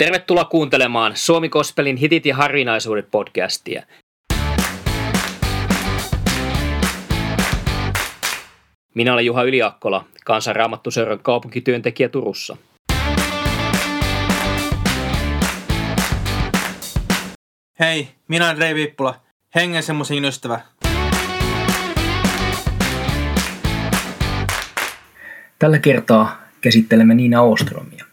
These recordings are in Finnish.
Tervetuloa kuuntelemaan Suomi Kospelin hitit ja harvinaisuudet podcastia. Minä olen Juha Yliakkola, kansanraamattuseuran kaupunkityöntekijä Turussa. Hei, minä olen Rei Viippula, hengen semmoisen ystävä. Tällä kertaa käsittelemme Niina Ostromia.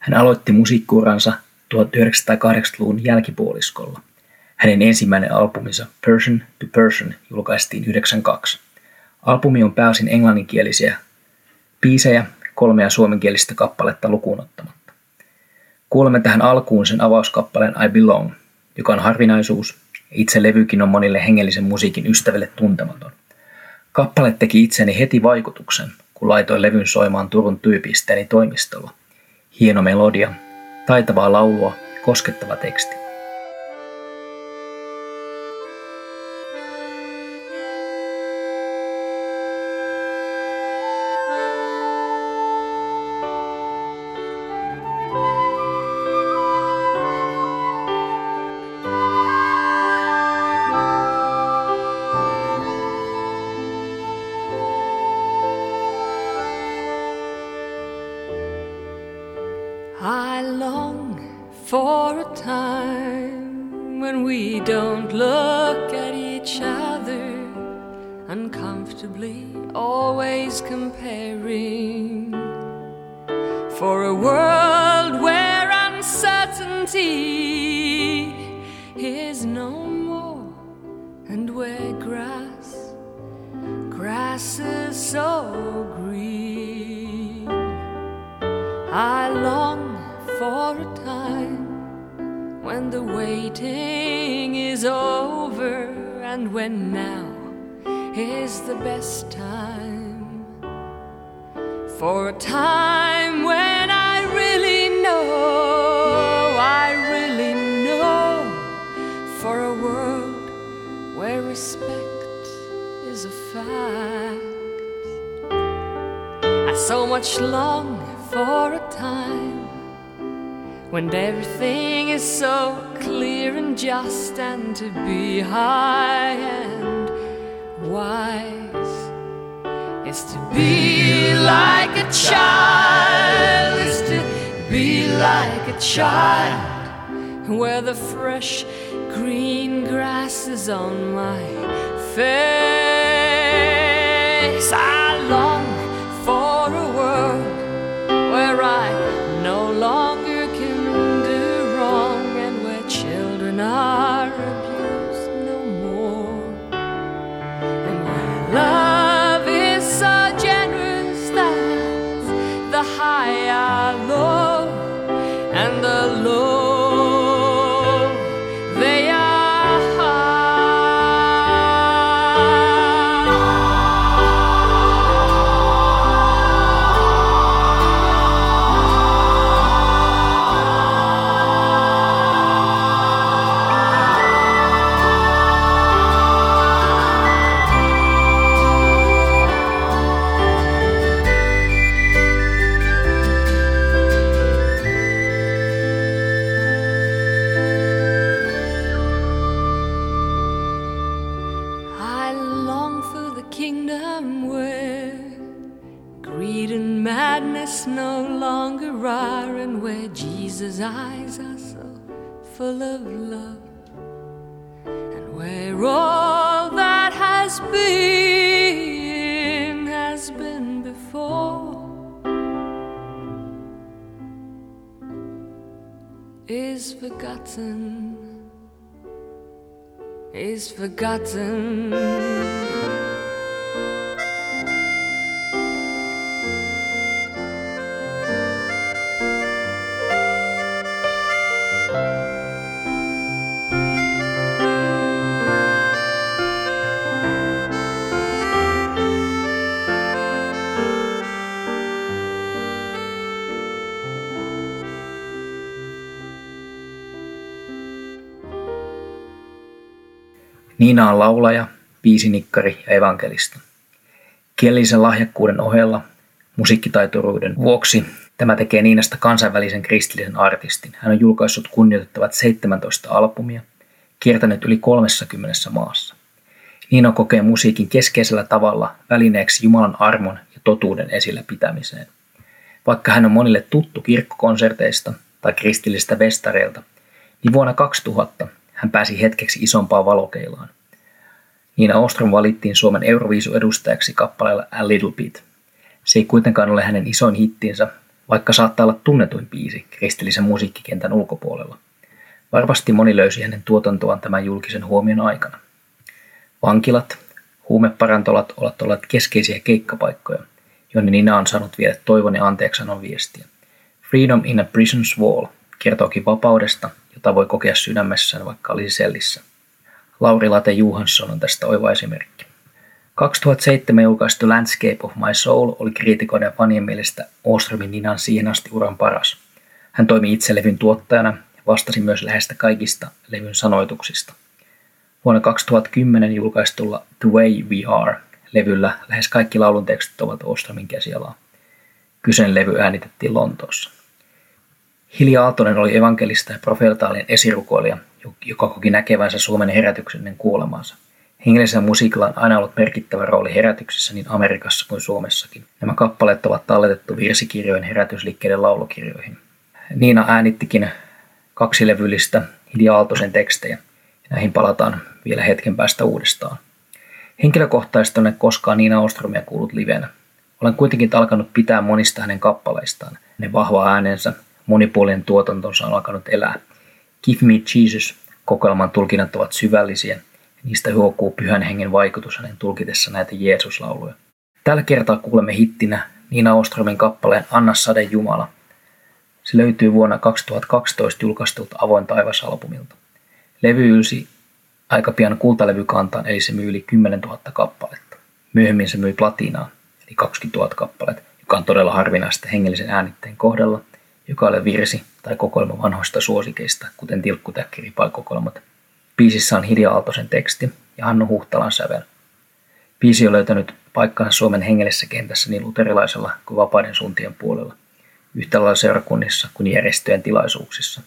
Hän aloitti musiikkuuransa 1980-luvun jälkipuoliskolla. Hänen ensimmäinen albuminsa Person to Person julkaistiin 92. Albumi on pääosin englanninkielisiä biisejä, kolmea suomenkielistä kappaletta lukuun ottamatta. Kuulemme tähän alkuun sen avauskappaleen I Belong, joka on harvinaisuus. Itse levykin on monille hengellisen musiikin ystäville tuntematon. Kappale teki itseni heti vaikutuksen, kun laitoin levyn soimaan Turun tyypisteeni toimistolla. Hieno melodia, taitavaa laulua, koskettava teksti. When we don't look at each other uncomfortably, always comparing. For a world where uncertainty is no more, and where grass, grass is so green. I long for a time when the waiting is over and when now is the best time. For a time when I really know, I really know, for a world where respect is a fact. I so much long for a time when everything is so clear and just, and to be high and wise is to be like a child, is to be like a child, where the fresh green grass is on my face. I Jesus' eyes are so full of love, and where all that has been has been before. Is forgotten is forgotten. Niina on laulaja, biisinikkari ja evankelista. Kielellisen lahjakkuuden ohella musiikkitaituruuden vuoksi Tämä tekee Niinasta kansainvälisen kristillisen artistin. Hän on julkaissut kunnioitettavat 17 albumia, kiertänyt yli 30 maassa. Niina kokee musiikin keskeisellä tavalla välineeksi Jumalan armon ja totuuden esillä pitämiseen. Vaikka hän on monille tuttu kirkkokonserteista tai kristillisistä vestareilta, niin vuonna 2000 hän pääsi hetkeksi isompaan valokeilaan. Niina Ostrom valittiin Suomen Euroviisu-edustajaksi kappaleella A Little Bit. Se ei kuitenkaan ole hänen isoin hittinsä, vaikka saattaa olla tunnetuin biisi kristillisen musiikkikentän ulkopuolella. Varmasti moni löysi hänen tuotantoaan tämän julkisen huomion aikana. Vankilat, huumeparantolat ovat olleet keskeisiä keikkapaikkoja, jonne Nina on saanut viedä toivon ja anteeksanon viestiä. Freedom in a Prison's Wall kertookin vapaudesta, jota voi kokea sydämessään vaikka olisi sellissä. Lauri Late Johansson on tästä oiva esimerkki. 2007 julkaistu Landscape of My Soul oli kriitikoiden fanien mielestä Ostromin Ninan siihen asti uran paras. Hän toimi itse levyn tuottajana ja vastasi myös lähestä kaikista levyn sanoituksista. Vuonna 2010 julkaistulla The Way We Are levyllä lähes kaikki laulun tekstit ovat Ostromin käsialaa. Kyseinen levy äänitettiin Lontoossa. Hilja Aaltonen oli evankelista ja profeetaalinen esirukoilija, joka koki näkevänsä Suomen herätyksen ennen kuolemaansa. Hengellisellä musiikilla on aina ollut merkittävä rooli herätyksessä niin Amerikassa kuin Suomessakin. Nämä kappaleet ovat talletettu virsikirjojen herätysliikkeiden laulukirjoihin. Niina äänittikin kaksi levyllistä Hilja Aaltosen tekstejä. Näihin palataan vielä hetken päästä uudestaan. Henkilökohtaisesti olen koskaan Niina Ostromia kuullut livenä. Olen kuitenkin alkanut pitää monista hänen kappaleistaan. Ne vahva äänensä, monipuolinen tuotantonsa on alkanut elää. Give Me Jesus kokoelman tulkinnat ovat syvällisiä niistä huokuu pyhän hengen vaikutus hänen tulkitessa näitä Jeesuslauluja. Tällä kertaa kuulemme hittinä Niina Ostromin kappaleen Anna Sade Jumala. Se löytyy vuonna 2012 julkaistulta Avoin taivas-albumilta. Levy ylsi aika pian kultalevykantaan, eli se myy yli 10 000 kappaletta. Myöhemmin se myi platinaa, eli 20 000 kappaletta, joka on todella harvinaista hengellisen äänitteen kohdalla, joka ole virsi tai kokoelma vanhoista suosikeista, kuten tilkkutäkki kokoelmat. Biisissä on Hilja Aaltosen teksti ja Hannu Huhtalan sävel. Biisi on löytänyt paikkansa Suomen hengellisessä kentässä niin luterilaisella kuin vapaiden suuntien puolella, yhtä lailla seurakunnissa kuin järjestöjen tilaisuuksissa.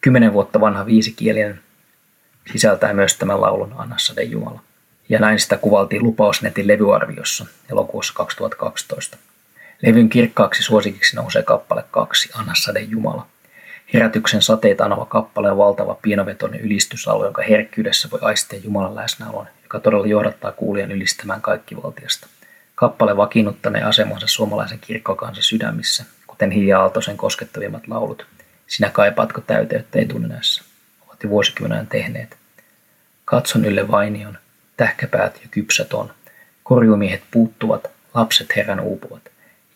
Kymmenen vuotta vanha viisikielinen sisältää myös tämän laulun Anna Sade Jumala. Ja näin sitä kuvaltiin Lupausnetin levyarviossa elokuussa 2012. Levyn kirkkaaksi suosikiksi nousee kappale kaksi, Anna Sade Jumala. Herätyksen sateita anava kappale on valtava pienovetoinen ylistysalue, jonka herkkyydessä voi aistia Jumalan läsnäolon, joka todella johdattaa kuulijan ylistämään kaikkivaltiasta. Kappale vakiinnuttaneen asemansa suomalaisen kirkkokansan sydämissä, kuten Hilja Aaltosen koskettavimmat laulut. Sinä kaipaatko täyteyttä etunenässä? Ovat jo vuosikymmenen tehneet. Katson ylle vainion, tähkäpäät ja kypsät on. Korjumiehet puuttuvat, lapset herran uupuvat.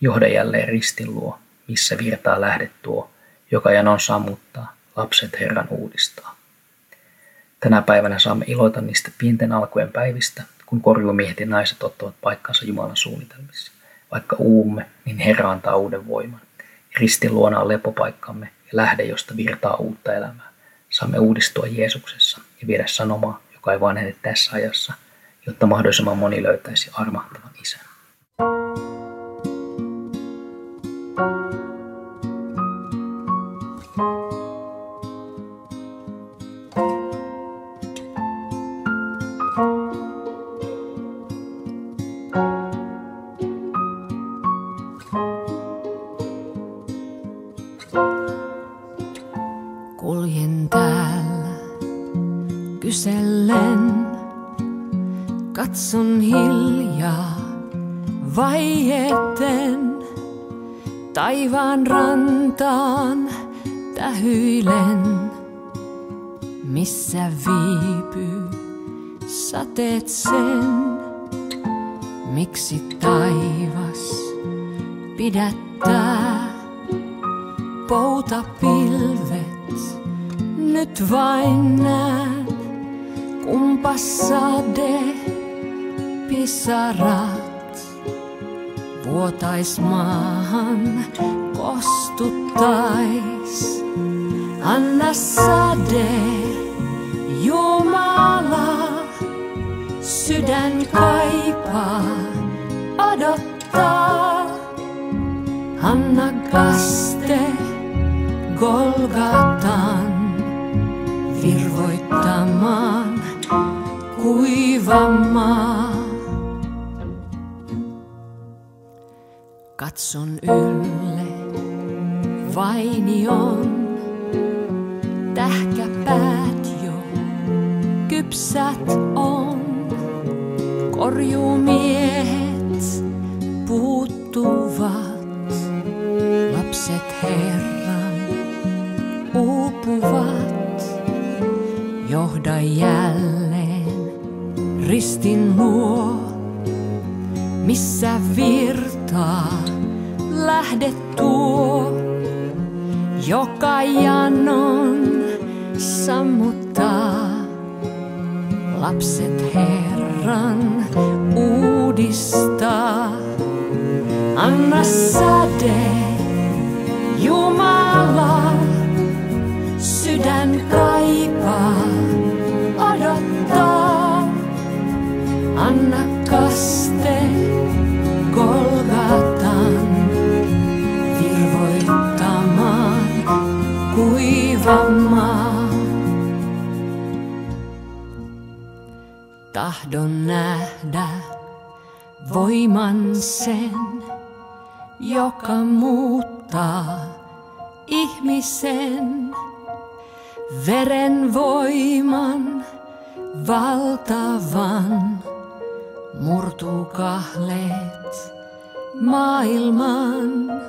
Johda jälleen ristin luo, missä virtaa lähdet tuo, joka janon sammuttaa, lapset Herran uudistaa. Tänä päivänä saamme iloita niistä pienten alkujen päivistä, kun korjumiehet ja naiset ottavat paikkansa Jumalan suunnitelmissa. Vaikka uumme, niin Herra antaa uuden voiman. Ristin luona on lepopaikkamme ja lähde, josta virtaa uutta elämää. Saamme uudistua Jeesuksessa ja viedä sanomaa, joka ei vanhene tässä ajassa, jotta mahdollisimman moni löytäisi armahtavan isän. Kuljen täällä kysellen, katson hiljaa vaieten. Taivaan rantaan tähyilen, missä viipyy sateet sen, miksi taivas pidättää poutapilvet. Nyt vain näen, kumpa sade pisarat vuotais maahan kostuttais. Anna sade, sydän kaipaa, odottaa. Anna kaste Golgatan virvoittamaan kuiva maa. Katson ylle vainion tähkäpäät jo kypsät on. Korjumiehet puuttuvat, lapset Herran uupuvat. Johda jälleen ristin luo, missä virtaa lähde tuo, joka janon sammuttaa. Lapset Herran uudistaa. Anna sade, Jumala, sydän kaipaa, Tahdon nähdä voiman sen, joka muuttaa ihmisen. Veren voiman valtavan murtuu kahleet maailman.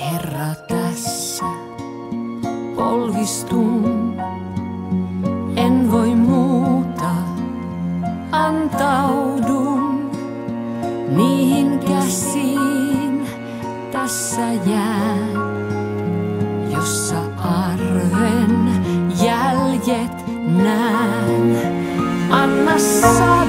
Herra tässä polvistun, antaudun niihin käsiin tässä jään, jossa arven jäljet näen. Anna sade,